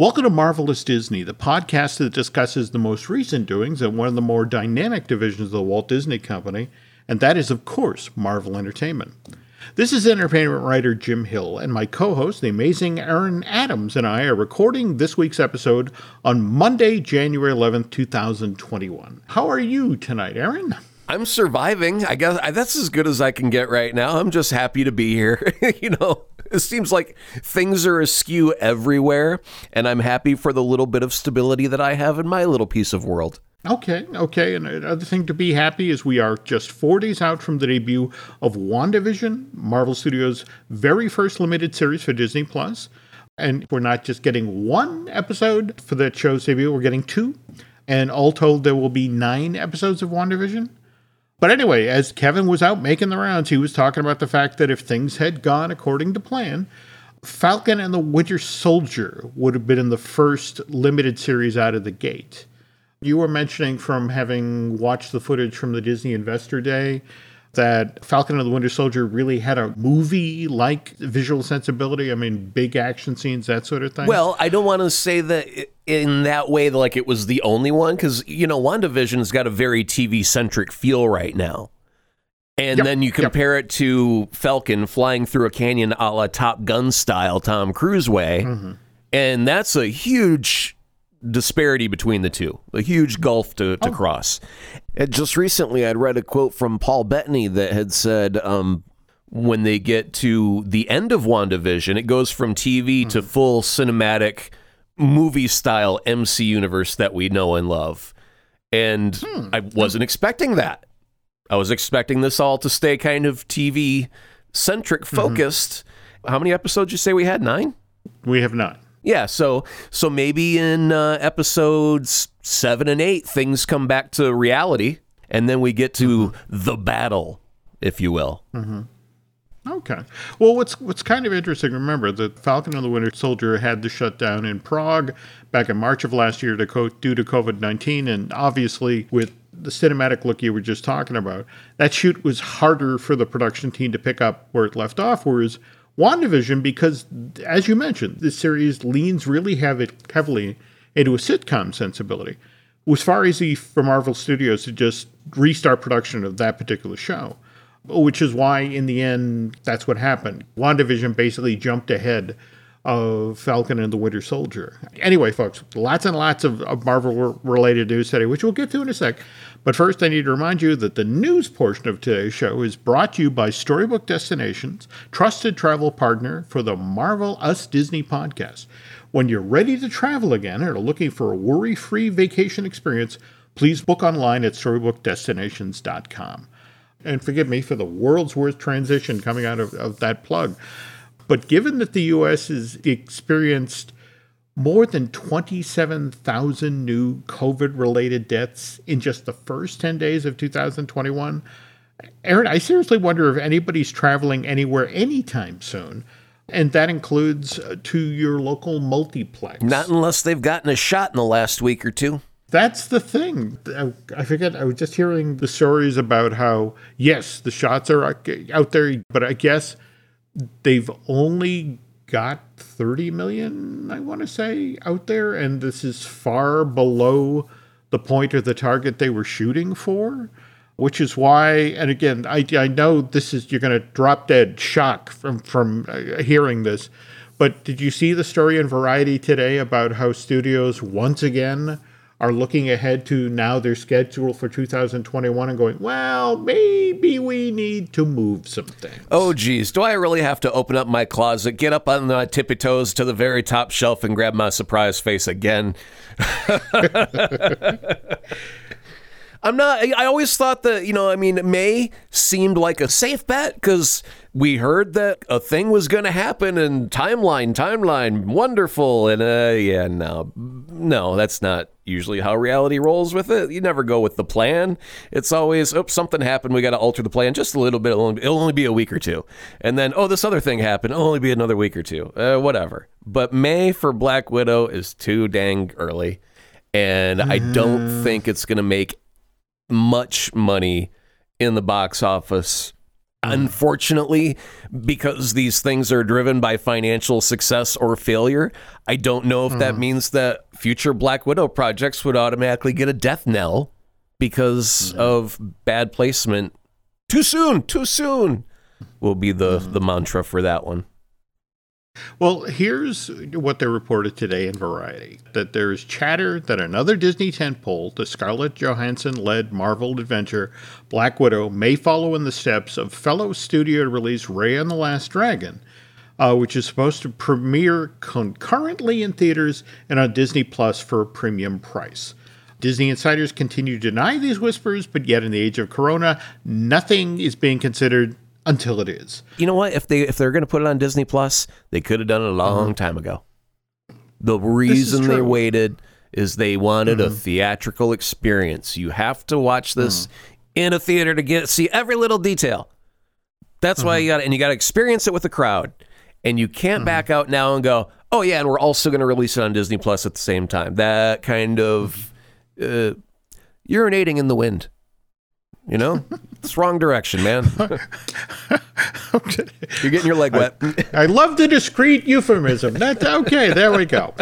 Welcome to Marvelous Disney, the podcast that discusses the most recent doings in one of the more dynamic divisions of the Walt Disney Company, and that is, of course, Marvel Entertainment. This is entertainment writer Jim Hill, and my co host, the amazing Aaron Adams, and I are recording this week's episode on Monday, January 11th, 2021. How are you tonight, Aaron? I'm surviving. I guess that's as good as I can get right now. I'm just happy to be here. you know, it seems like things are askew everywhere, and I'm happy for the little bit of stability that I have in my little piece of world. Okay, okay. And another thing to be happy is we are just four days out from the debut of WandaVision, Marvel Studios' very first limited series for Disney Plus. And we're not just getting one episode for that show's debut, we're getting two. And all told, there will be nine episodes of WandaVision. But anyway, as Kevin was out making the rounds, he was talking about the fact that if things had gone according to plan, Falcon and the Winter Soldier would have been in the first limited series out of the gate. You were mentioning from having watched the footage from the Disney Investor Day that Falcon and the Winter Soldier really had a movie like visual sensibility. I mean, big action scenes, that sort of thing. Well, I don't want to say that in that way, like it was the only one, because, you know, WandaVision's got a very TV centric feel right now. And yep, then you compare yep. it to Falcon flying through a canyon a la Top Gun style, Tom Cruise way. Mm-hmm. And that's a huge disparity between the two, a huge gulf to, to oh. cross. And just recently, I'd read a quote from Paul Bettany that had said, um, when they get to the end of WandaVision, it goes from TV mm-hmm. to full cinematic movie style MC universe that we know and love. And hmm. I wasn't expecting that. I was expecting this all to stay kind of TV centric mm-hmm. focused. Mm-hmm. How many episodes you say we had? Nine? We have not. Yeah, so so maybe in uh, episodes seven and eight, things come back to reality, and then we get to mm-hmm. the battle, if you will. Mm-hmm. Okay. Well, what's what's kind of interesting, remember that Falcon and the Winter Soldier had to shut down in Prague back in March of last year to co- due to COVID nineteen, and obviously with the cinematic look you were just talking about, that shoot was harder for the production team to pick up where it left off. Whereas WandaVision because, as you mentioned, this series leans really heavily into a sitcom sensibility. It was far easy for Marvel Studios to just restart production of that particular show, which is why, in the end, that's what happened. WandaVision basically jumped ahead of Falcon and the Winter Soldier. Anyway, folks, lots and lots of, of Marvel related news today, which we'll get to in a sec. But first, I need to remind you that the news portion of today's show is brought to you by Storybook Destinations, trusted travel partner for the Marvelous Disney podcast. When you're ready to travel again are looking for a worry free vacation experience, please book online at StorybookDestinations.com. And forgive me for the world's worst transition coming out of, of that plug. But given that the U.S. has experienced more than 27,000 new COVID related deaths in just the first 10 days of 2021. Aaron, I seriously wonder if anybody's traveling anywhere anytime soon. And that includes uh, to your local multiplex. Not unless they've gotten a shot in the last week or two. That's the thing. I forget. I was just hearing the stories about how, yes, the shots are out there, but I guess they've only got 30 million, I want to say, out there, and this is far below the point or the target they were shooting for. Which is why, and again, I, I know this is you're going to drop dead shock from from uh, hearing this, but did you see the story in Variety today about how studios once again are looking ahead to now their schedule for 2021 and going, well, maybe we need to move some things. Oh, geez. Do I really have to open up my closet, get up on my tippy toes to the very top shelf, and grab my surprise face again? I'm not. I always thought that you know. I mean, May seemed like a safe bet because we heard that a thing was going to happen and timeline, timeline, wonderful, and uh, yeah, no, no, that's not usually how reality rolls with it. You never go with the plan. It's always, oh, something happened. We got to alter the plan just a little bit. It'll only, it'll only, be a week or two, and then oh, this other thing happened. It'll only be another week or two. Uh, whatever. But May for Black Widow is too dang early, and I don't mm. think it's going to make much money in the box office Mm-hmm. Unfortunately, because these things are driven by financial success or failure, I don't know if that mm-hmm. means that future Black Widow projects would automatically get a death knell because of bad placement. Too soon, too soon! Will be the, mm-hmm. the mantra for that one. Well, here's what they reported today in Variety that there's chatter that another Disney tentpole, the Scarlett Johansson led Marvel adventure Black Widow, may follow in the steps of fellow studio release Raya and the Last Dragon, uh, which is supposed to premiere concurrently in theaters and on Disney Plus for a premium price. Disney insiders continue to deny these whispers, but yet in the age of Corona, nothing is being considered until it is. You know what? If they if they're going to put it on Disney Plus, they could have done it a long mm-hmm. time ago. The reason they waited is they wanted mm-hmm. a theatrical experience. You have to watch this mm. in a theater to get see every little detail. That's mm-hmm. why you got and you got to experience it with the crowd. And you can't back mm-hmm. out now and go, "Oh yeah, and we're also going to release it on Disney Plus at the same time." That kind of uh, urinating in the wind. You know, it's wrong direction, man. okay. You're getting your leg wet. I, I, love the discreet euphemism. That's okay. There we go.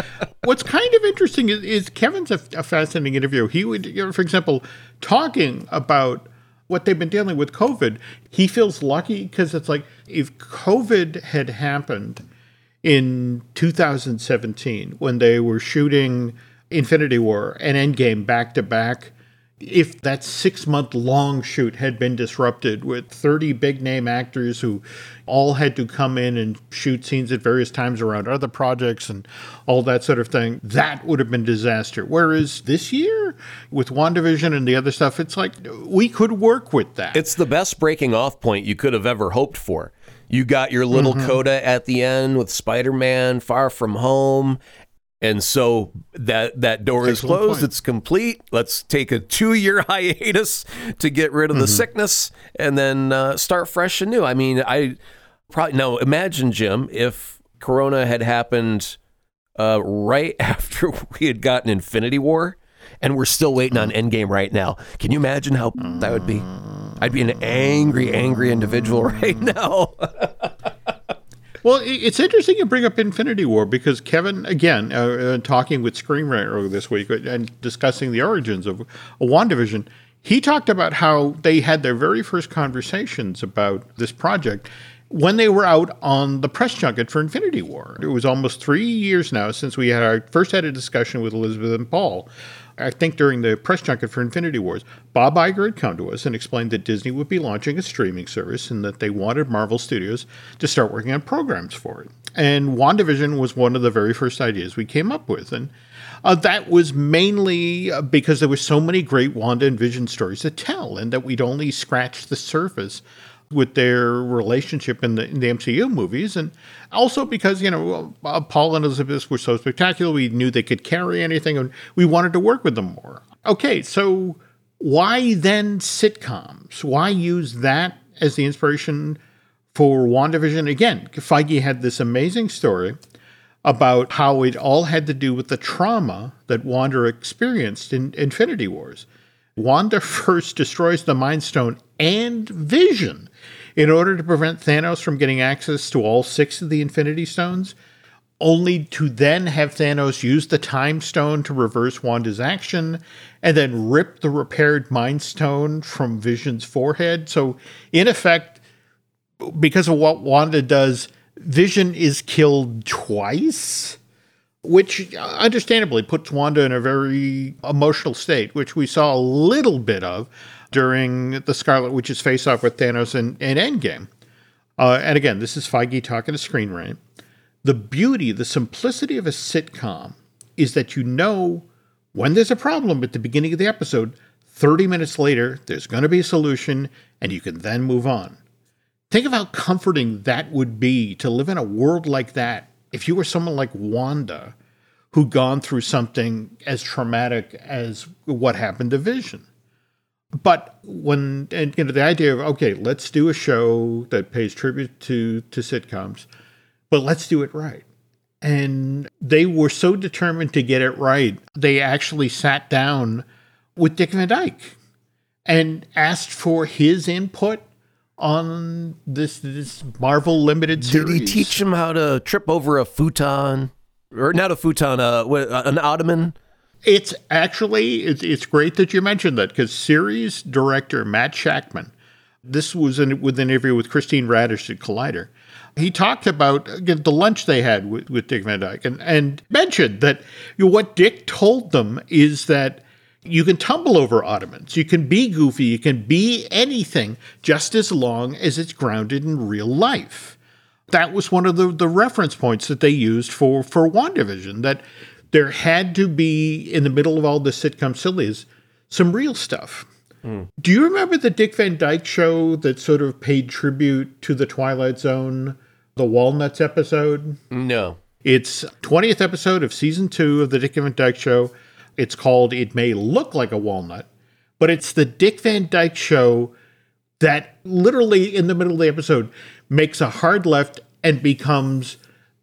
What's kind of interesting is, is Kevin's a, a, fascinating interview. He would, you know, for example, talking about what they've been dealing with COVID. He feels lucky because it's like if COVID had happened in 2017 when they were shooting Infinity War and Endgame back to back if that six month long shoot had been disrupted with 30 big name actors who all had to come in and shoot scenes at various times around other projects and all that sort of thing, that would have been disaster. Whereas this year, with WandaVision and the other stuff, it's like we could work with that. It's the best breaking off point you could have ever hoped for. You got your little mm-hmm. coda at the end with Spider Man Far From Home, and so that that door is closed. It's complete. Let's take a two year hiatus to get rid of the mm-hmm. sickness and then uh, start fresh and new. I mean, I probably now imagine Jim if Corona had happened uh, right after we had gotten Infinity War, and we're still waiting on mm. Endgame right now. Can you imagine how that would be? I'd be an angry, angry individual right now. Well, it's interesting you bring up Infinity War because Kevin, again, uh, uh, talking with Screen Rant this week and discussing the origins of WandaVision, he talked about how they had their very first conversations about this project when they were out on the press junket for Infinity War. It was almost three years now since we had our first had a discussion with Elizabeth and Paul I think during the press junket for Infinity Wars, Bob Iger had come to us and explained that Disney would be launching a streaming service and that they wanted Marvel Studios to start working on programs for it. And WandaVision was one of the very first ideas we came up with. And uh, that was mainly uh, because there were so many great Wanda and Vision stories to tell, and that we'd only scratched the surface with their relationship in the, in the MCU movies, and also because you know uh, Paul and Elizabeth were so spectacular, we knew they could carry anything, and we wanted to work with them more. Okay, so why then sitcoms? Why use that as the inspiration for WandaVision? Again, Feige had this amazing story about how it all had to do with the trauma that Wanda experienced in Infinity Wars. Wanda first destroys the Mind Stone and Vision in order to prevent Thanos from getting access to all six of the Infinity Stones, only to then have Thanos use the Time Stone to reverse Wanda's action and then rip the repaired Mind Stone from Vision's forehead. So, in effect, because of what Wanda does, Vision is killed twice, which uh, understandably puts Wanda in a very emotional state, which we saw a little bit of during the Scarlet Witch's face off with Thanos in, in Endgame. Uh, and again, this is Feige talking to Screen Rant. The beauty, the simplicity of a sitcom is that you know when there's a problem at the beginning of the episode, 30 minutes later, there's going to be a solution, and you can then move on. Think of how comforting that would be to live in a world like that if you were someone like Wanda who'd gone through something as traumatic as what happened to Vision. But when and you know the idea of okay, let's do a show that pays tribute to to sitcoms, but let's do it right. And they were so determined to get it right, they actually sat down with Dick Van Dyke and asked for his input on this this Marvel limited series. Did he teach him how to trip over a futon, or not a futon, uh, an ottoman? It's actually it's, it's great that you mentioned that because series director Matt Shakman, this was in, with an interview with Christina Radish at Collider. He talked about again, the lunch they had with, with Dick Van Dyke and, and mentioned that you know, what Dick told them is that you can tumble over ottomans, you can be goofy, you can be anything just as long as it's grounded in real life. That was one of the, the reference points that they used for, for WandaVision, that there had to be, in the middle of all the sitcom sillies, some real stuff. Mm. Do you remember the Dick Van Dyke show that sort of paid tribute to the Twilight Zone, the Walnuts episode? No. It's 20th episode of season two of the Dick Van Dyke Show. It's called It May Look Like a Walnut, but it's the Dick Van Dyke Show that literally in the middle of the episode makes a hard left and becomes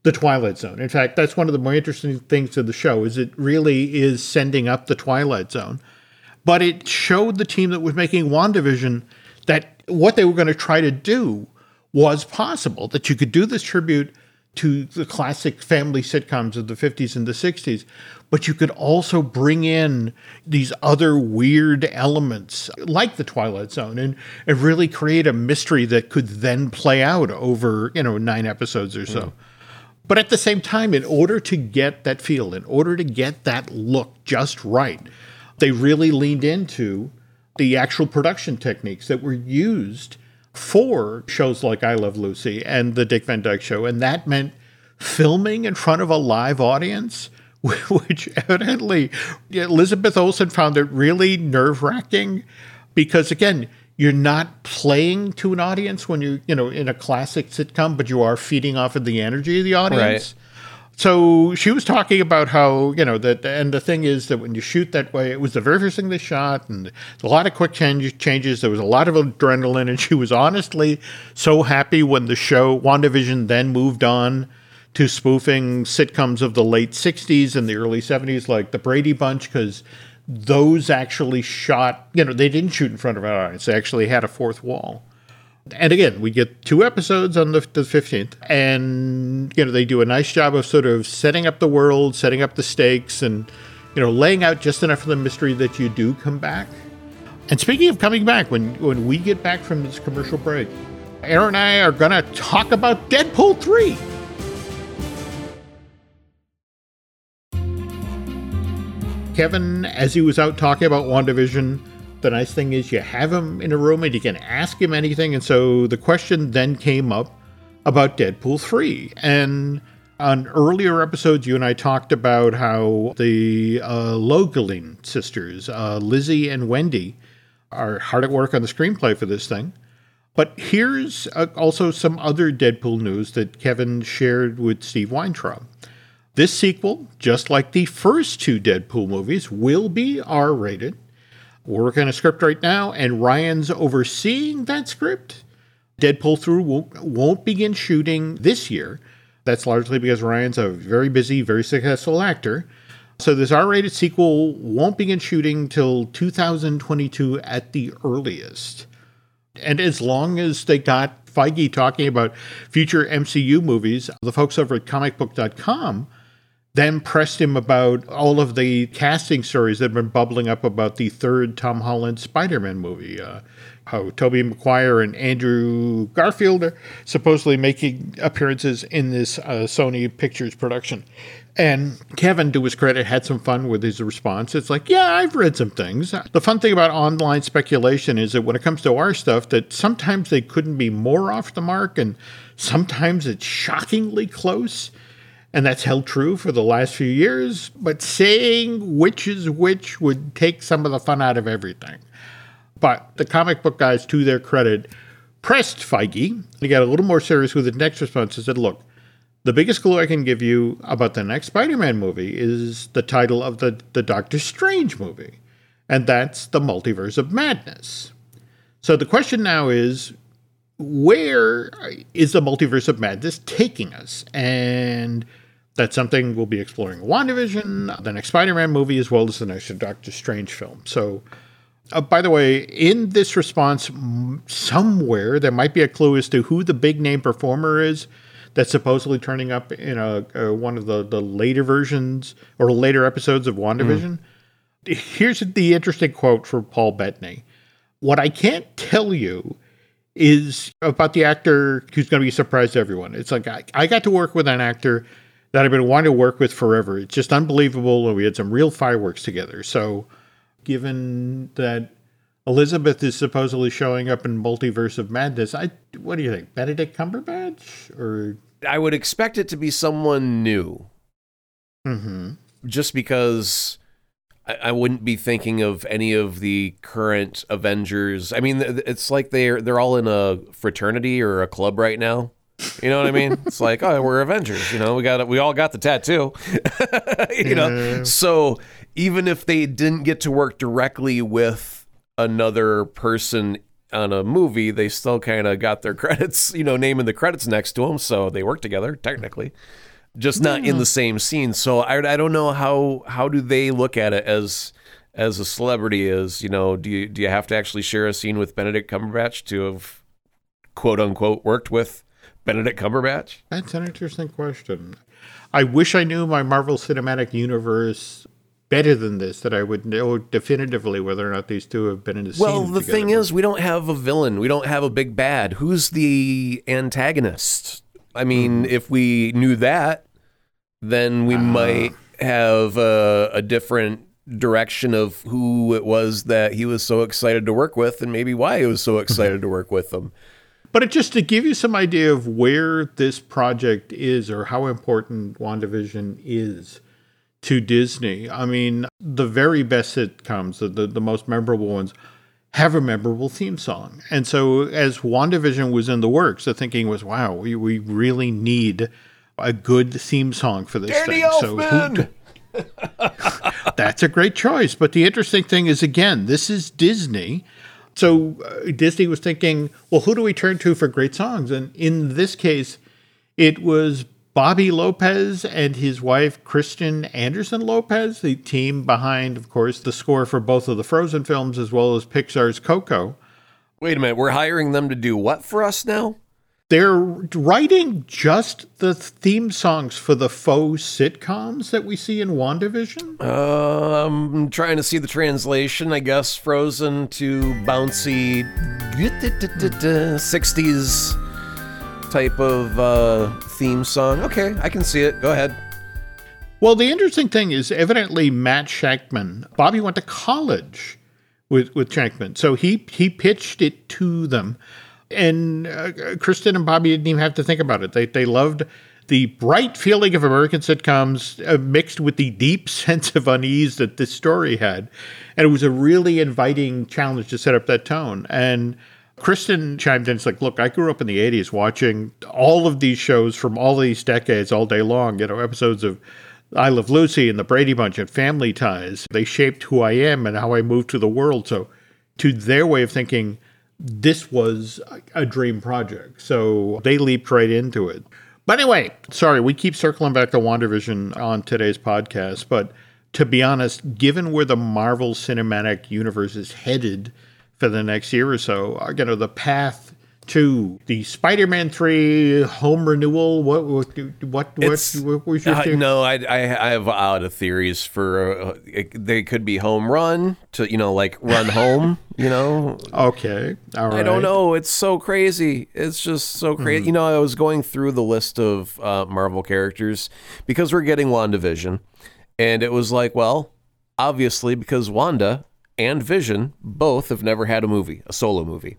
the Twilight Zone. In fact, that's one of the more interesting things of the show is it really is sending up the Twilight Zone. But it showed the team that was making WandaVision that what they were going to try to do was possible, that you could do this tribute to the classic family sitcoms of the 50s and the 60s, but you could also bring in these other weird elements like the Twilight Zone and, and really create a mystery that could then play out over, you know, nine episodes or so. Mm. But at the same time, in order to get that feel, in order to get that look just right, they really leaned into the actual production techniques that were used for shows like I Love Lucy and The Dick Van Dyke Show. And that meant filming in front of a live audience, which evidently Elizabeth Olsen found it really nerve wracking because, again, you're not playing to an audience when you're, you know, in a classic sitcom, but you are feeding off of the energy of the audience. Right. So she was talking about how, you know, that, and the thing is that when you shoot that way, it was the very first thing they shot, and a lot of quick change, changes. There was a lot of adrenaline, and she was honestly so happy when the show, WandaVision, then moved on to spoofing sitcoms of the late 60s and the early 70s, like The Brady Bunch, because those actually shot, you know, they didn't shoot in front of our audience. They actually had a fourth wall. And again, we get two episodes on the, the 15th, and, you know, they do a nice job of sort of setting up the world, setting up the stakes, and, you know, laying out just enough of the mystery that you do come back. And speaking of coming back, when, when we get back from this commercial break, Aaron and I are going to talk about Deadpool 3. Kevin, as he was out talking about WandaVision, the nice thing is you have him in a room and you can ask him anything. And so the question then came up about Deadpool 3. And on earlier episodes, you and I talked about how the uh, sisters, uh, Lizzie and Wendy, are hard at work on the screenplay for this thing. But here's uh, also some other Deadpool news that Kevin shared with Steve Weintraub. This sequel, just like the first two Deadpool movies, will be R rated. We're working on a script right now, and Ryan's overseeing that script. Deadpool 3 won't, won't begin shooting this year. That's largely because Ryan's a very busy, very successful actor. So this R-rated sequel won't begin shooting till 2022 at the earliest. And as long as they got Feige talking about future MCU movies, the folks over at comicbook.com then pressed him about all of the casting stories that have been bubbling up about the third Tom Holland Spider Man movie. Uh, how Tobey Maguire and Andrew Garfield are supposedly making appearances in this uh, Sony Pictures production. And Kevin, to his credit, had some fun with his response. It's like, yeah, I've read some things. The fun thing about online speculation is that when it comes to our stuff, that sometimes they couldn't be more off the mark, and sometimes it's shockingly close and that's held true for the last few years. But saying which is which would take some of the fun out of everything. But the comic book guys, to their credit, pressed Feige. He got a little more serious with the next response and said, Look, the biggest clue I can give you about the next Spider Man movie is the title of the, the Doctor Strange movie, and that's The Multiverse of Madness. So the question now is where is the Multiverse of Madness taking us? And that's something we'll be exploring WandaVision, the next Spider Man movie, as well as the next Doctor Strange film. So Uh, by the way, in this response, somewhere there might be a clue as to who the big name performer is that's supposedly turning up in a, one of the, the later versions or later episodes of WandaVision. Mm. Here's the interesting quote from Paul Bettany. What I can't tell you is about the actor who's going to be surprised to everyone. It's like I, I got to work with an actor that I've been wanting to work with forever. It's just unbelievable, and we had some real fireworks together. So, given that Elizabeth is supposedly showing up in Multiverse of Madness, I what do you think, Benedict Cumberbatch or? I would expect it to be someone new. Mm-hmm. Just because I, wouldn't be thinking of any of the current Avengers. I mean, it's like they're they're all in a fraternity or a club right now. You know what I mean? It's like, oh, we're Avengers. You know, we got we all got the tattoo. you know, so even if they didn't get to work directly with another person on a movie, they still kind of got their credits. You know, naming the credits next to them, so they work together technically just not in the same scene. So I, I don't know how how do they look at it as as a celebrity is you know do you do you have to actually share a scene with Benedict Cumberbatch to have quote unquote worked with Benedict Cumberbatch? That's an interesting question. I wish I knew my Marvel Cinematic Universe better than this that I would know definitively whether or not these two have been in the scene. well, the thing is, we don't have a villain. We don't have a big bad. Who's the antagonist? I mean, mm. if we knew that, then we uh. might have a, a different direction of who it was that he was so excited to work with and maybe why he was so excited to work with them. But it, just to give you some idea of where this project is or how important WandaVision is to Disney, I mean, the very best sitcoms, the, the, the most memorable ones, have a memorable theme song. And so as WandaVision was in the works, the thinking was, wow, we, we really need – a good theme song for this Danny thing. Elfman! So that's a great choice. But the interesting thing is, again, this is Disney. So uh, Disney was thinking, well, who do we turn to for great songs? And in this case, it was Bobby Lopez and his wife, Kristen Anderson Lopez, the team behind, of course, the score for both of the Frozen films as well as Pixar's Coco. Wait a minute, we're hiring them to do what for us now? They're writing just the theme songs for the faux sitcoms that we see in WandaVision? Uh, I'm trying to see the translation, I guess, frozen to bouncy 60s type of uh, theme song. Okay, I can see it. Go ahead. Well, the interesting thing is, evidently, Matt Shakman, Bobby went to college with, with Shakman. So he, he pitched it to them and uh, Kristen and Bobby didn't even have to think about it. They they loved the bright feeling of American sitcoms uh, mixed with the deep sense of unease that this story had, and it was a really inviting challenge to set up that tone. And Kristen chimed in. It's like, look, I grew up in the '80s watching all of these shows from all these decades all day long. You know, episodes of I Love Lucy and The Brady Bunch and Family Ties. They shaped who I am and how I moved to the world. So, to their way of thinking this was a dream project. So they leaped right into it. But anyway, sorry, we keep circling back to WandaVision on today's podcast. But to be honest, given where the Marvel Cinematic Universe is headed for the next year or so, you know, the path to the Spider-Man three home renewal. What what what what, what was your uh, No, I, I I have a lot of theories for uh, they could be home run to you know like run home. You know. Okay. All right. I don't know. It's so crazy. It's just so crazy. Mm-hmm. You know, I was going through the list of uh, Marvel characters because we're getting WandaVision, and it was like, well, obviously because Wanda and Vision both have never had a movie, a solo movie.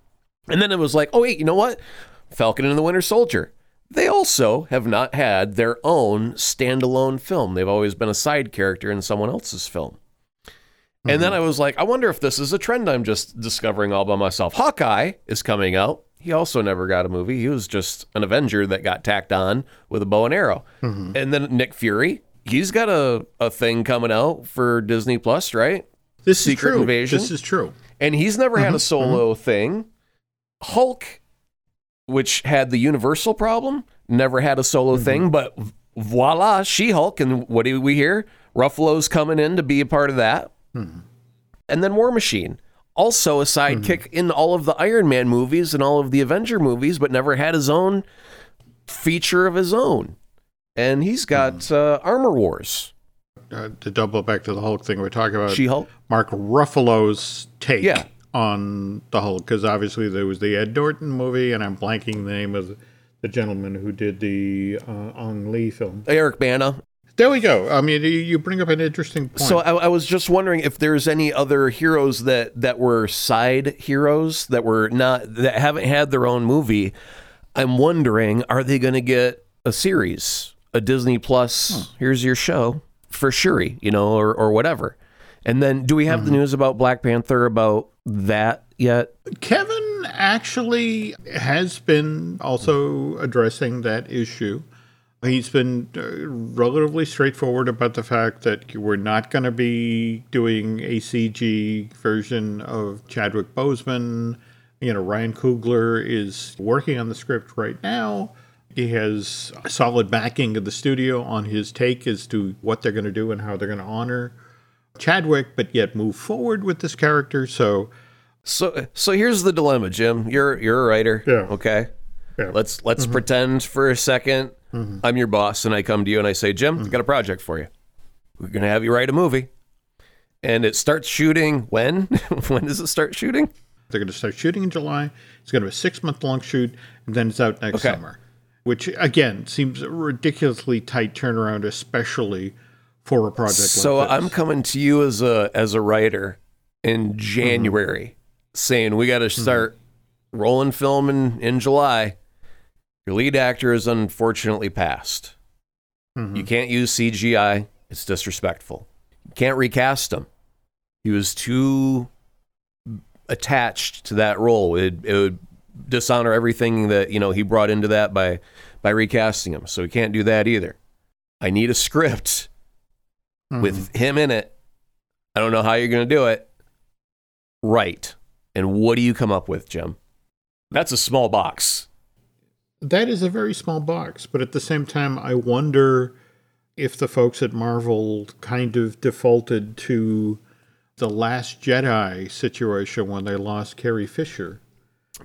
And then it was like, oh, wait, you know what? Falcon and the Winter Soldier. They also have not had their own standalone film. They've always been a side character in someone else's film. Mm-hmm. And then mm-hmm. I was like, I wonder if this is a trend I'm just discovering all by myself. Hawkeye is coming out. He also never got a movie. He was just an Avenger that got tacked on with a bow and arrow. Mm-hmm. And then Nick Fury, he's got a, a thing coming out for Disney Plus, right? This Secret is true. Invasion. This is true. And he's never mm-hmm. had a solo mm-hmm. thing. Hulk, which had the Universal problem, never had a solo mm-hmm. thing, but voila, She Hulk. And what do we hear? Ruffalo's coming in to be a part of that. Mm-hmm. And then War Machine. also a sidekick mm-hmm. in all of the Iron Man movies and all of the Avenger movies, but never had his own feature of his own. And he's got mm-hmm. uh, Armor Wars. Uh, to double back to the Hulk thing, we're talking about She-Hulk? Mark Ruffalo's take yeah. On the Hulk, because obviously there was the Ed Norton movie, and I'm blanking the name of the gentleman who did the uh, Ang Lee film. Eric Bana. There we go. I mean, you bring up an interesting point. So I, I, was just wondering if there's any other heroes that that were side heroes that were not that haven't had their own movie. I'm wondering, are they going to get a series, a Disney Plus? Hmm. Here's your show for Shuri, you know, or or whatever. And then, do we have mm-hmm. the news about Black Panther about that yet? Kevin actually has been also addressing that issue. He's been uh, relatively straightforward about the fact that we're not going to be doing a CG version of Chadwick Boseman. You know, Ryan Coogler is working on the script right now. He has solid backing of the studio on his take as to what they're going to do and how they're going to honor Chadwick, but yet move forward with this character. So, so, so here's the dilemma, Jim. You're you're a writer. Yeah. Okay. Yeah. Let's let's mm-hmm. pretend for a 2nd i mm-hmm. I'm your boss, and I come to you and I say, Jim, mm-hmm. I got a project for you. We're gonna have you write a movie, and it starts shooting when? when does it start shooting? They're going to start shooting in July. It's going to be a six month long shoot, and then it's out next okay. summer. Which again seems a ridiculously tight turnaround, especially for a project. So like I'm coming to you as a as a writer in January, mm-hmm. saying we got to mm-hmm. start mm-hmm. rolling film in in July. Your lead actor is unfortunately passed. Mm-hmm. You can't use CGI, it's disrespectful. You can't recast him. He was too attached to that role. It, it would dishonor everything that, you know, he brought into that by by recasting him. So we can't do that either. I need a script mm-hmm. with him in it. I don't know how you're going to do it. Right. And what do you come up with, Jim? That's a small box that is a very small box, but at the same time, I wonder if the folks at Marvel kind of defaulted to the Last Jedi situation when they lost Carrie Fisher.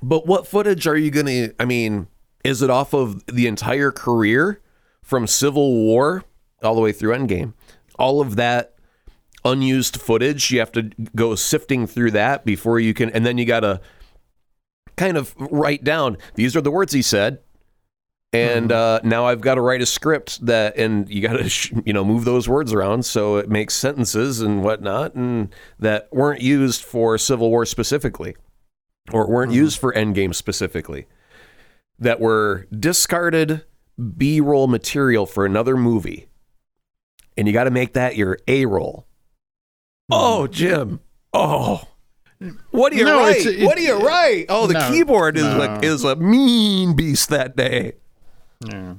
But what footage are you going to? I mean, is it off of the entire career from Civil War all the way through Endgame? All of that unused footage, you have to go sifting through that before you can, and then you got to kind of write down these are the words he said and mm-hmm. uh, now I've got to write a script that, and you got to, sh- you know, move those words around so it makes sentences and whatnot, and that weren't used for Civil War specifically, or weren't mm-hmm. used for Endgame specifically, that were discarded B-roll material for another movie, and you got to make that your A-roll. Mm-hmm. Oh, Jim. Oh, what do you no, write? It, what do you write? Oh, the no, keyboard is no. a, is a mean beast that day. Yeah.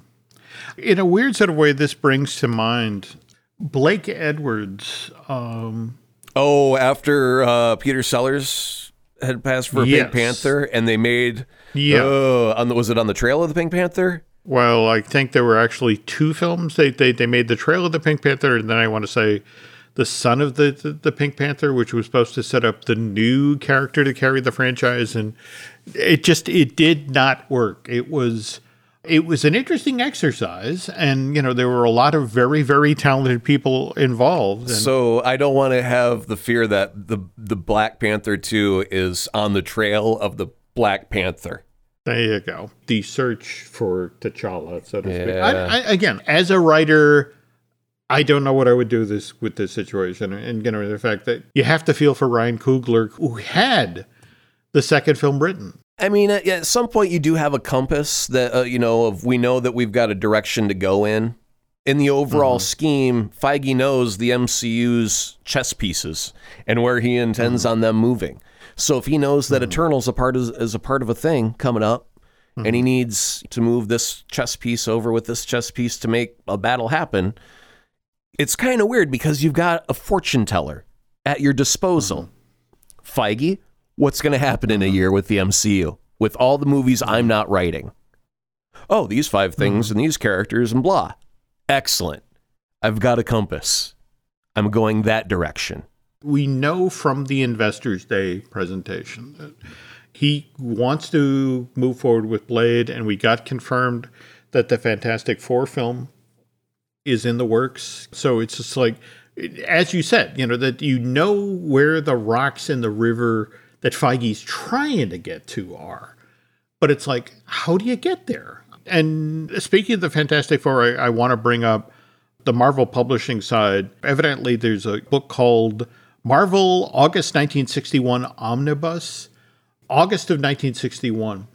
In a weird sort of way, this brings to mind Blake Edwards. Um, oh, after uh, Peter Sellers had passed for yes. Pink Panther, and they made yeah, uh, on the, was it on the trail of the Pink Panther? Well, I think there were actually two films. They they they made the trail of the Pink Panther, and then I want to say the son of the, the, the Pink Panther, which was supposed to set up the new character to carry the franchise, and it just it did not work. It was it was an interesting exercise and you know there were a lot of very very talented people involved so i don't want to have the fear that the the black panther 2 is on the trail of the black panther there you go the search for t'challa so to yeah. speak I, I, again as a writer I don't know what I would do this with this situation, and you know the fact that you have to feel for Ryan Coogler, who had the second film written. I mean, at some point, you do have a compass that, uh, you know, of we know that we've got a direction to go in. In the overall mm-hmm. scheme, Feige knows the MCU's chess pieces and where he intends mm-hmm. on them moving. So if he knows that mm-hmm. Eternals a part of, is a part of a thing coming up, and he mm-hmm. needs to move this chess piece over with this chess piece to make a battle happen, it's kind of weird because you've got a fortune teller at your disposal. Mm-hmm. Feige, what's going to happen in a year with the MCU, with all the movies I'm not writing. Oh, these five things mm-hmm. and these characters and blah. Excellent. I've got a compass. I'm going that direction. We know from the Investors Day presentation that he wants to move forward with Blade, and we got confirmed that the Fantastic Four film is in the works. So it's just like, as you said, you know, that you know where the rocks in the river that Feige's trying to get to are. But it's like, how do you get there? And speaking of the Fantastic Four, I, I want to bring up the Marvel publishing side. Evidently, there's a book called Marvel August 1961 Omnibus. August of 1961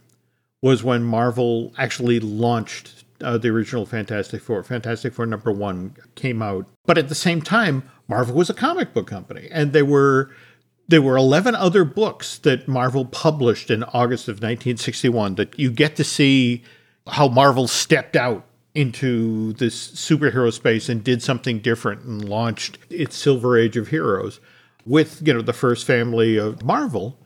was when Marvel actually launched uh, the original Fantastic Four. Fantastic Four number one came out, but at the same time, Marvel was a comic book company, and there were there were 11 other books that Marvel published in August of 1961 that you get to see how Marvel stepped out into this superhero space and did something different and launched its silver age of heroes with you know the first family of Marvel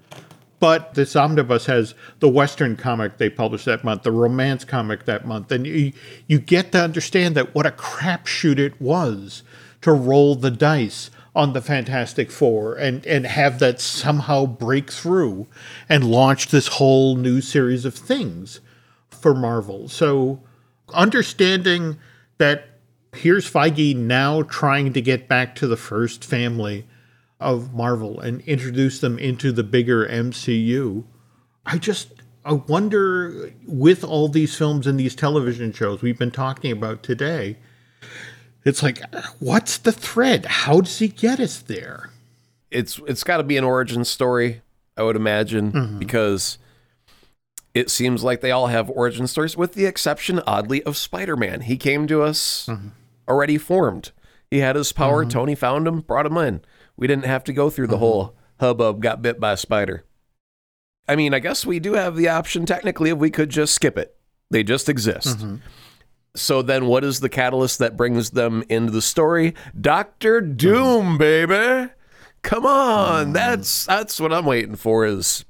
but this omnibus has the Western comic they published that month, the romance comic that month, and you, you get to understand that what a crapshoot it was to roll the dice on the Fantastic Four and, and have that somehow break through and launch this whole new series of things for Marvel. So understanding that here's Feige now trying to get back to the first family of Marvel and introduce them into the bigger MCU. I just I wonder with all these films and these television shows we've been talking about today, it's like what's the thread? How does he get us there? It's it's got to be an origin story, I would imagine, mm-hmm. because it seems like they all have origin stories with the exception oddly of Spider-Man. He came to us mm-hmm. already formed. He had his power, mm-hmm. Tony found him, brought him in. We didn't have to go through the mm-hmm. whole hubbub, got bit by a spider. I mean, I guess we do have the option technically if we could just skip it. They just exist. Mm-hmm. So then what is the catalyst that brings them into the story? Doctor Doom, mm-hmm. baby. Come on. Mm. That's that's what I'm waiting for is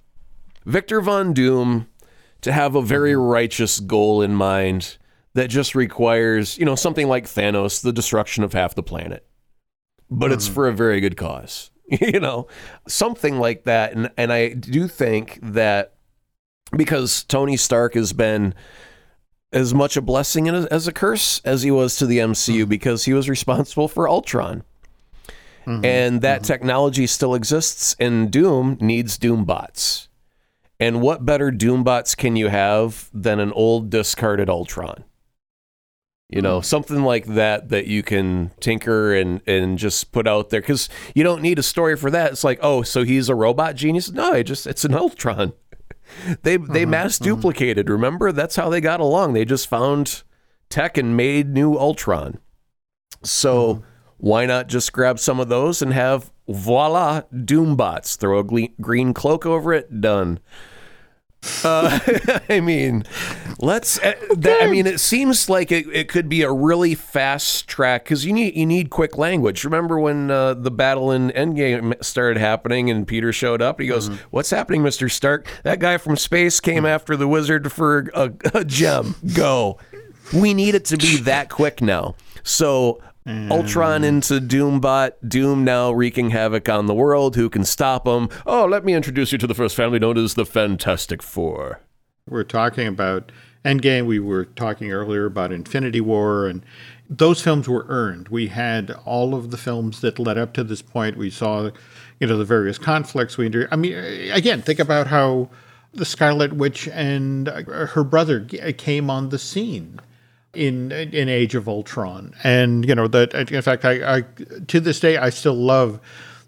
Victor Von Doom to have a very mm-hmm. righteous goal in mind that just requires, you know, something like Thanos, the destruction of half the planet but mm. it's hmm. for a very good cause. you know, something like that. And and I do think that because Tony Stark has been as much a blessing as a curse as he was to the MCU hmm. because he was responsible for Ultron. Mm-hmm. And that mm-hmm. technology still exists, and Doom needs Doom bots. And what better Doom bots can you have than an old discarded Ultron? You know mm. something like that that you can tinker and and just put out there because you don't need a story for that it's like oh so he's a robot genius no it just it's an ultron they they uh-huh, mass uh-huh. duplicated uh-huh. remember that's how they got along they just found tech and made new ultron so uh-huh. why not just grab some of those and have voila doombots throw a green cloak over it done uh, I mean, let's. Uh, that, I mean, it seems like it, it could be a really fast track because you need you need quick language. Remember when uh, the battle in Endgame started happening and Peter showed up? He goes, mm-hmm. "What's happening, Mister Stark? That guy from space came mm-hmm. after the wizard for a, a gem. Go. We need it to be that quick now." So Mm. Ultron into Doombot, Doom now wreaking havoc on the world. Who can stop him? Oh, let me introduce you to the first family known as the Fantastic Four. We're talking about Endgame. We were talking earlier about Infinity War, and those films were earned. We had all of the films that led up to this point. We saw, you know, the various conflicts. We, I mean, again, think about how the Scarlet Witch and her brother came on the scene in in Age of Ultron, and you know that. In fact, I, I to this day I still love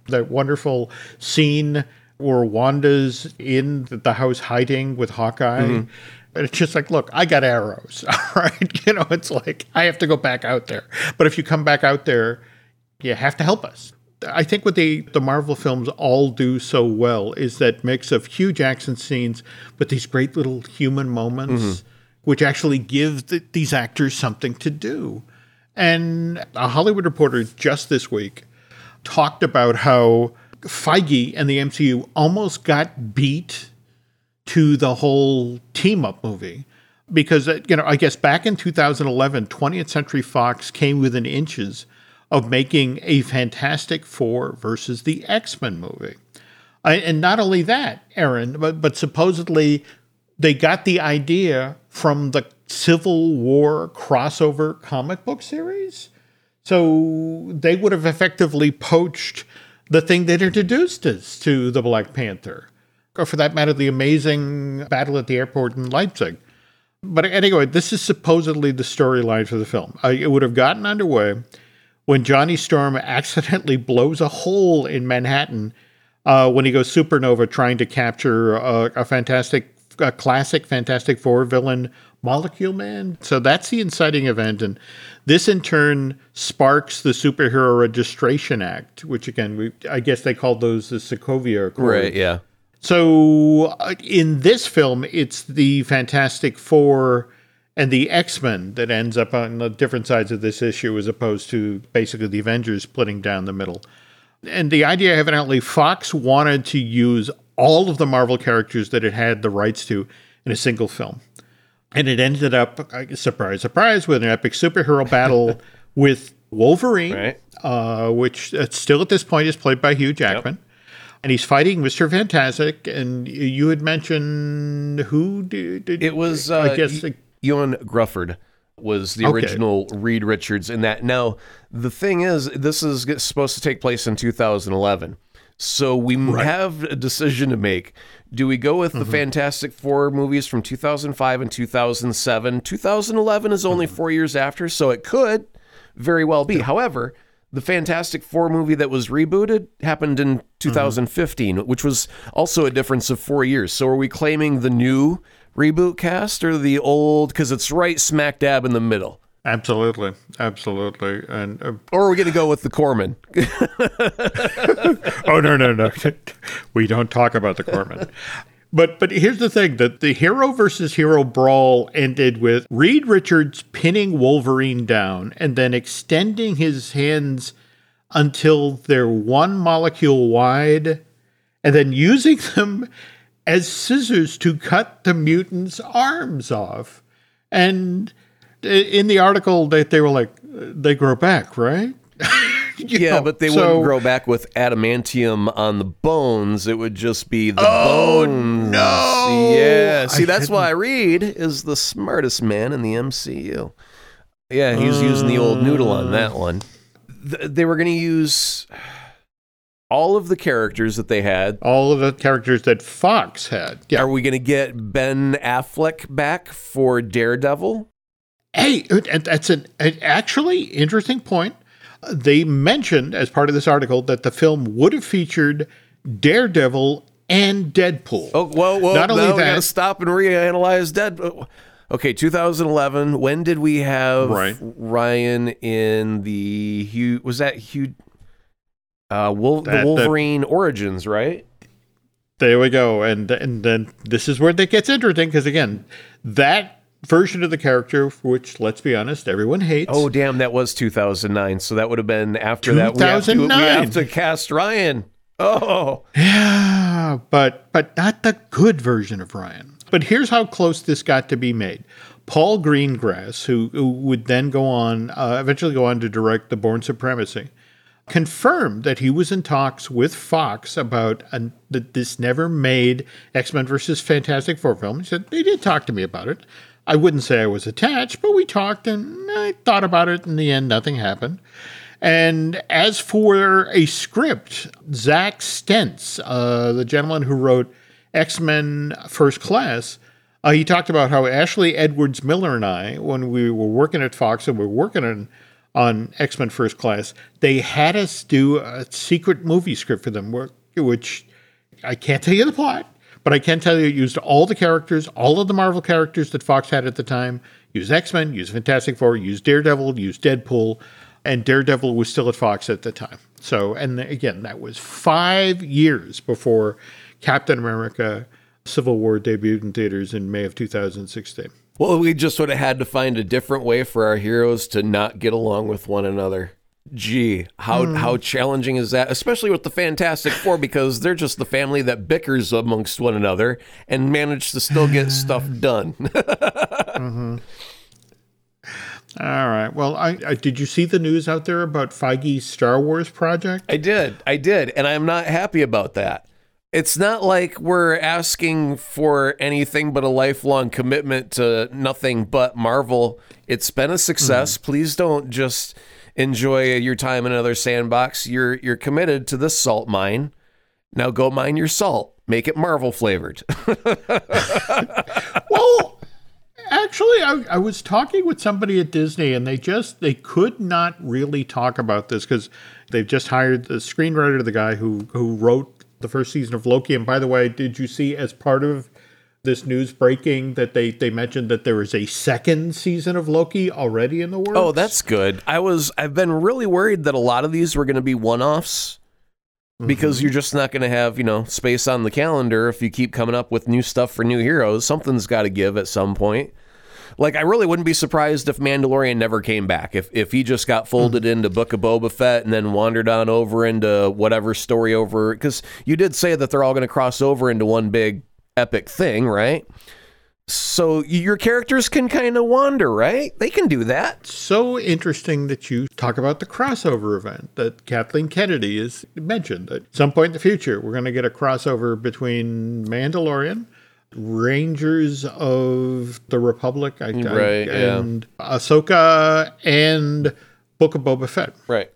that wonderful scene where Wanda's in the house hiding with Hawkeye. Mm-hmm. And it's just like, look, I got arrows. All right. You know, it's like, I have to go back out there. But if you come back out there, you have to help us. I think what the, the Marvel films all do so well is that mix of huge action scenes, but these great little human moments. Mm-hmm which actually give the, these actors something to do. And a Hollywood Reporter just this week talked about how Feige and the MCU almost got beat to the whole team up movie because uh, you know I guess back in 2011 20th Century Fox came within inches of making a Fantastic Four versus the X Men movie. And not only that, Aaron, but, but supposedly they got the idea from the Civil War crossover comic book series. So they would have effectively poached the thing that introduced us to the Black Panther, or for that matter, the amazing battle at the airport in Leipzig. But anyway, this is supposedly the storyline for the film. Uh, it would have gotten underway when Johnny Storm accidentally blows a hole in Manhattan uh, when he goes supernova trying to capture a, a fantastic, a classic Fantastic Four villain, Molecule Man. So that's the inciting event. And this in turn sparks the Superhero Registration Act, which again, we, I guess they called those the Sokovia Accords. Right, yeah. So uh, in this film, it's the Fantastic Four and the X Men that ends up on the different sides of this issue, as opposed to basically the Avengers splitting down the middle. And the idea, evidently, Fox wanted to use all of the Marvel characters that it had the rights to in a single film. And it ended up, surprise, surprise, with an epic superhero battle with Wolverine, Right. uh, which uh, still at this point is played by Hugh Jackman. And he's fighting Mr. Fantastic. And you had mentioned who did, did It was, uh, I guess, y- Ioan Gruffudd was the Okay. original Reed Richards in that. Now, the thing is, this is supposed to take place in 2011. So we m have a decision to make. Do we go with Mm-hmm. the Fantastic Four movies from 2005 and 2007? 2011 is only Mm-hmm. four years after, so it could very well be. However, the Fantastic Four movie that was rebooted happened in 2015, which was also a difference of four years. So are we claiming the new reboot cast or the old? Because it's right smack dab in the middle. Absolutely, absolutely. And uh, Or are we going to go with the Corman? oh no no no we don't talk about the Corman. but but here's the thing that the hero versus hero brawl ended with reed richards pinning wolverine down and then extending his hands until they're one molecule wide and then using them as scissors to cut the mutant's arms off and in the article that they were like they grow back right yeah, know, but they so- wouldn't grow back with adamantium on the bones. It would just be the Oh, bones. no! Yeah. See, I that's why Reed is the smartest man in the MCU. Yeah, he was using the old noodle on that uh. one. Th- they were going to use all of the characters that they had. all of the characters that Fox had. Yeah. Are we going to get Ben Affleck back for Daredevil? Hey, that's an, an actually interesting point. They mentioned as part of this article that the film would have featured Daredevil and Deadpool. Oh, whoa, whoa! Not only no, that- gotta stop and reanalyze Dead. Okay, 2011. When did we have Right. Ryan in the Hugh? Was that Hugh? Uh, Wol- That- the that- Wolverine Origins, right? There we go. And and then this is where it gets interesting because again, that version of the character, which let's be honest, everyone hates. Oh, damn! That was 2009. So that would have been after that. We have, to, we have to cast Ryan. Oh, Yeah, but but not the good version of Ryan. But here's how close this got to be made. Paul Greengrass, who, who would then go on, uh, eventually go on to direct The Bourne Supremacy, confirmed that he was in talks with Fox about an, that this never made X Men versus Fantastic Four film. He said they did talk to me about it. I wouldn't say I was attached, but we talked and I thought about it. In the end, nothing happened. And as for a script, Zack Stentz, uh, the gentleman who wrote X Men First Class, uh, he talked about how Ashley Edwards Miller and I, when we were working at Fox and we were working on on X Men First Class, they had us do a secret movie script for them, which I can't tell you the plot, but I can tell you it used all the characters, all of the Marvel characters that Fox had at the time. Used X Men, used Fantastic Four, used Daredevil, used Deadpool, and Daredevil was still at Fox at the time. So, and again, that was five years before Captain America: Civil War debuted in theaters in May of 2016. well, we just sort of had to find a different way for our heroes to not get along with one another. Gee, how how challenging is that? Especially with the Fantastic Four, because they're just the family that bickers amongst one another and manage to still get stuff done. All right. Well, I, I, did you see the news out there about Feige's Star Wars project? I did. I did, and I'm not happy about that. It's not like we're asking for anything but a lifelong commitment to nothing but Marvel. It's been a success. Mm. Please don't just enjoy your time in another sandbox. You're you're committed to this salt mine. Now go mine your salt. Make it Marvel flavored. well, actually, I, I, was talking with somebody at Disney, and they just they could not really talk about this because they've just hired the screenwriter, the guy who who wrote the first season of Loki. And by the way, did you see as part of this news breaking that they they mentioned that there is a second season of Loki already in the works? Oh, that's good. I was I've been really worried that a lot of these were going to be one-offs because mm-hmm. you're just not going to have, you know, space on the calendar if you keep coming up with new stuff for new heroes. Something's got to give at some point. Like I really wouldn't be surprised if Mandalorian never came back. If if he just got folded mm-hmm. into Book of Boba Fett and then wandered on over into whatever story over because you did say that they're all going to cross over into one big epic thing, right? So your characters can kind of wander, right? They can do that. So interesting that you talk about the crossover event that Kathleen Kennedy has mentioned. At some point in the future, we're going to get a crossover between Mandalorian, Rangers of the Republic, I, right, and yeah. Ahsoka, and Book of Boba Fett. Right.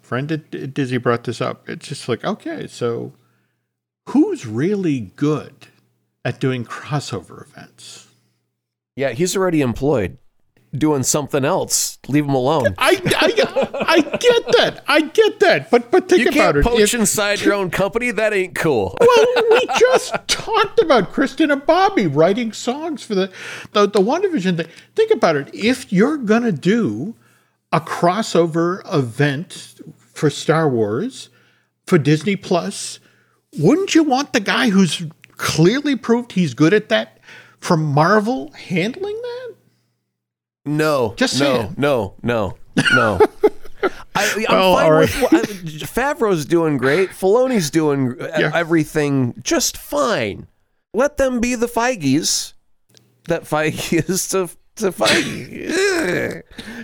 Friend at Disney brought this up. It's just like, okay, so who's really good? At doing crossover events. Yeah, he's already employed doing something else. Leave him alone. I, I, I get that. I get that. But but think you about it. You can't poach if, inside your own company. That ain't cool. well, we just talked about Kristen and Bobby writing songs for the the, the WandaVision thing. Think about it. If you're gonna do a crossover event for Star Wars for Disney Plus, wouldn't you want the guy who's clearly proved he's good at that from Marvel handling that? No, just no, saying. no, no, no. I, am well, fine right. with Favreau's doing great. Filoni's doing yeah. everything just fine. Let them be the Feiges that Feige is to to Feige.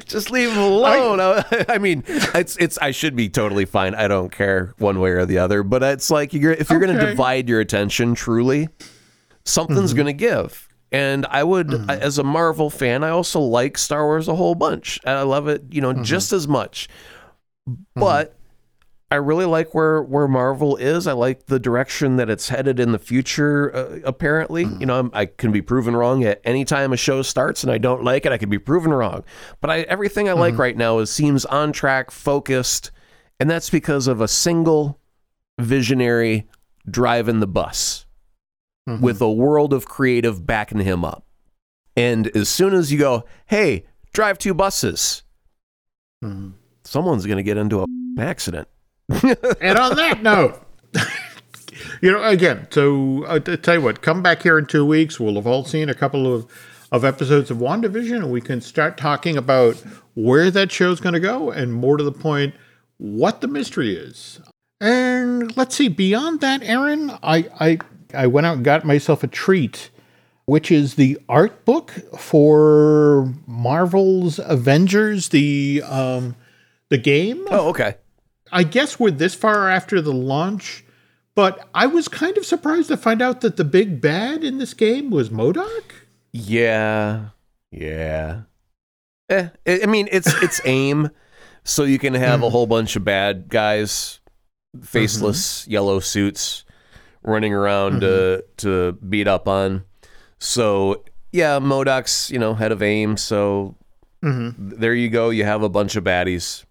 Just leave him alone. I, I, mean, it's it's. I should be totally fine. I don't care one way or the other. But it's like you're, if you're okay. going to divide your attention truly, something's mm-hmm. going to give. And I would, mm-hmm. as a Marvel fan, I also like Star Wars a whole bunch. I love it, you know, mm-hmm. just as much. But I really like where where Marvel is. I like the direction that it's headed in the future. Uh, apparently, mm. you know, I'm, i can be proven wrong at any time a show starts, and I don't like it. I can be proven wrong, but I, everything I mm. like mm-hmm. right now is seems on track, focused, and that's because of a single visionary driving the bus mm-hmm. with a world of creative backing him up. And as soon as you go, hey, drive two buses, mm. someone's going to get into a accident and on that note, you know, again, so uh, to tell you what, come back here in two weeks. We'll have all seen a couple of, of episodes of WandaVision, and we can start talking about where that show's going to go, and more to the point, what the mystery is. And let's see, beyond that, Aaron, I, I, I went out and got myself a treat, which is the art book for Marvel's Avengers, the um, the game. Oh, okay. I guess we're this far after the launch, but I was kind of surprised to find out that the big bad in this game was MODOK. Yeah, yeah. Eh, I mean, it's it's aim, so you can have a hmm. whole bunch of bad guys, faceless mm-hmm. yellow suits, running around mm-hmm. to to beat up on. So yeah, MODOK's you know head of aim. So mm-hmm. there you go. You have a bunch of baddies.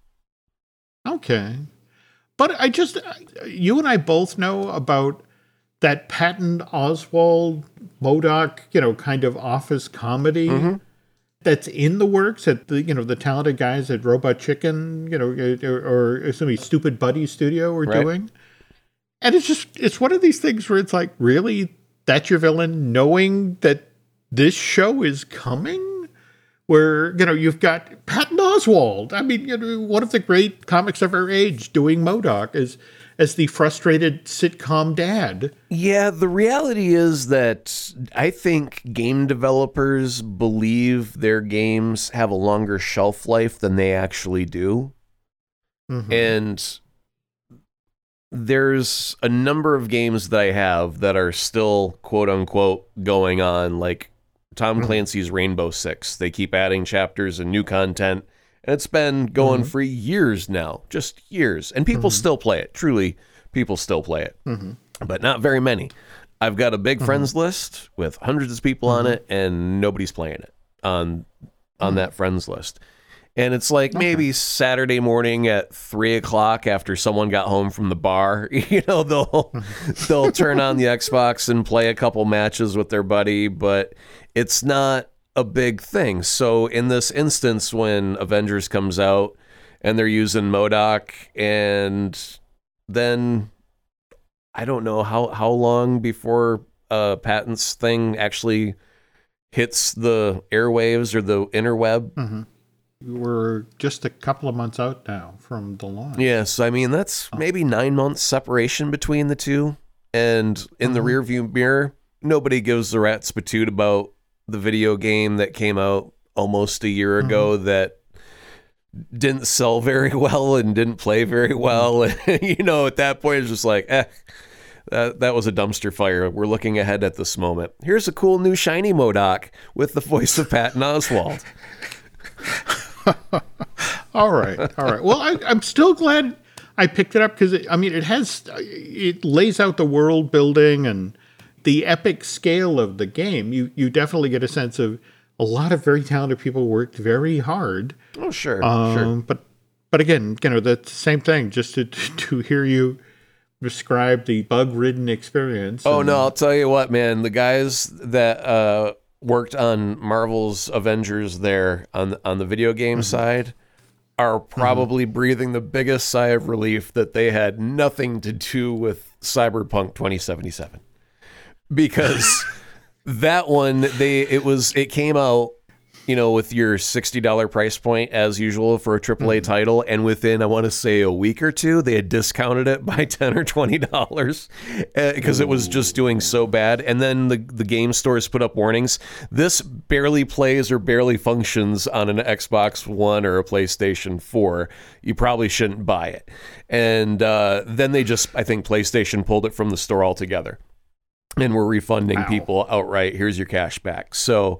Okay. But I just, you and I both know about that Patton Oswalt MODOK, you know, kind of office comedy mm-hmm. that's in the works at the, you know, the talented guys at Robot Chicken, you know, or, or some Stupid Buddy Studio are right. doing. And it's just, it's one of these things where it's like, really, that's your villain, knowing that this show is coming? Where you know you've got Patton Oswalt. I mean, you know, one of the great comics of our age doing MODOK as as the frustrated sitcom dad. Yeah, the reality is that I think game developers believe their games have a longer shelf life than they actually do. Mm-hmm. And there's a number of games that I have that are still quote unquote going on, like Tom mm-hmm. Clancy's Rainbow Six. They keep adding chapters and new content, and it's been going mm-hmm. for years now, just years. And people mm-hmm. still play it. Truly, people still play it, mm-hmm. but not very many. I've got a big mm-hmm. friends list with hundreds of people on it, and nobody's playing it on on that friends list. And it's like okay. maybe Saturday morning at three o'clock after someone got home from the bar. You know, they'll they'll turn on the Xbox and play a couple matches with their buddy, but it's not a big thing. So in this instance, when Avengers comes out and they're using MODOK, and then I don't know how how long before uh, Patton's thing actually hits the airwaves or the interweb. Mm-hmm we're just a couple of months out now from the launch. Yes, I mean that's oh. maybe nine months separation between the two, and in the mm-hmm. rearview mirror, nobody gives the rat's patoot about the video game that came out almost a year ago mm-hmm. that didn't sell very well and didn't play very mm-hmm. well. you know, at that point, it's just like, eh, that, that was a dumpster fire. We're looking ahead at this moment. Here's a cool new shiny MODOK with the voice of Patton Oswalt. all right, all right. Well, I, I'm still glad I picked it up because I mean it has it lays out the world building and the epic scale of the game. You you definitely get a sense of a lot of very talented people worked very hard. Oh sure, um, sure. But but again, you know the same thing. Just to to hear you describe the bug ridden experience. Oh no, I'll tell you what, man. The guys that. uh worked on Marvel's Avengers there on on the video game mm-hmm. side are mm-hmm. probably mm-hmm. breathing the biggest sigh of relief that they had nothing to do with Cyberpunk 2077 because that one they it was it came out you know, with your $60 price point as usual for a AAA mm-hmm. title. And within, I want to say, a week or two, they had discounted it by 10 or $20 because uh, it was just doing so bad. And then the, the game stores put up warnings. This barely plays or barely functions on an Xbox One or a PlayStation 4. You probably shouldn't buy it. And uh, then they just, I think PlayStation pulled it from the store altogether. And we're refunding wow. people outright. Here's your cash back. So,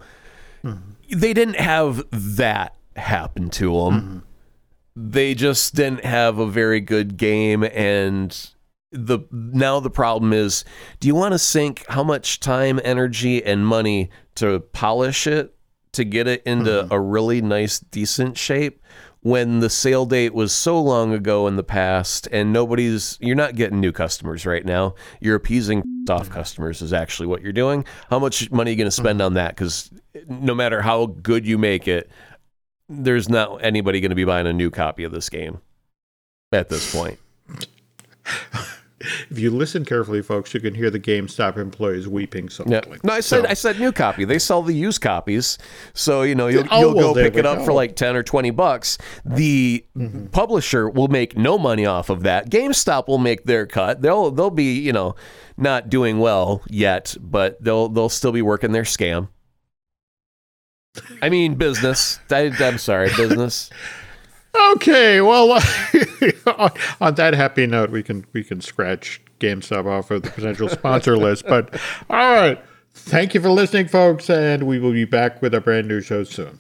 mm-hmm they didn't have that happen to them. Mm-hmm. They just didn't have a very good game and the now the problem is do you want to sink how much time, energy and money to polish it to get it into mm-hmm. a really nice decent shape when the sale date was so long ago in the past and nobody's you're not getting new customers right now. You're appeasing off customers is actually what you're doing. How much money are you going to mm-hmm. spend on that? Because no matter how good you make it there's not anybody going to be buying a new copy of this game at this point if you listen carefully, folks, you can hear the GameStop employees weeping softly. Yeah. No, I said so. I said new copy. They sell the used copies, so you know you'll, oh, you'll well, go pick it up go. for like ten or twenty bucks. The mm-hmm. publisher will make no money off of that. GameStop will make their cut. They'll they'll be you know not doing well yet, but they'll they'll still be working their scam. I mean business. I, I'm sorry, business. Okay, well, on that happy note, we can we can scratch GameStop off of the potential sponsor list. But all right, thank you for listening, folks, and we will be back with a brand new show soon.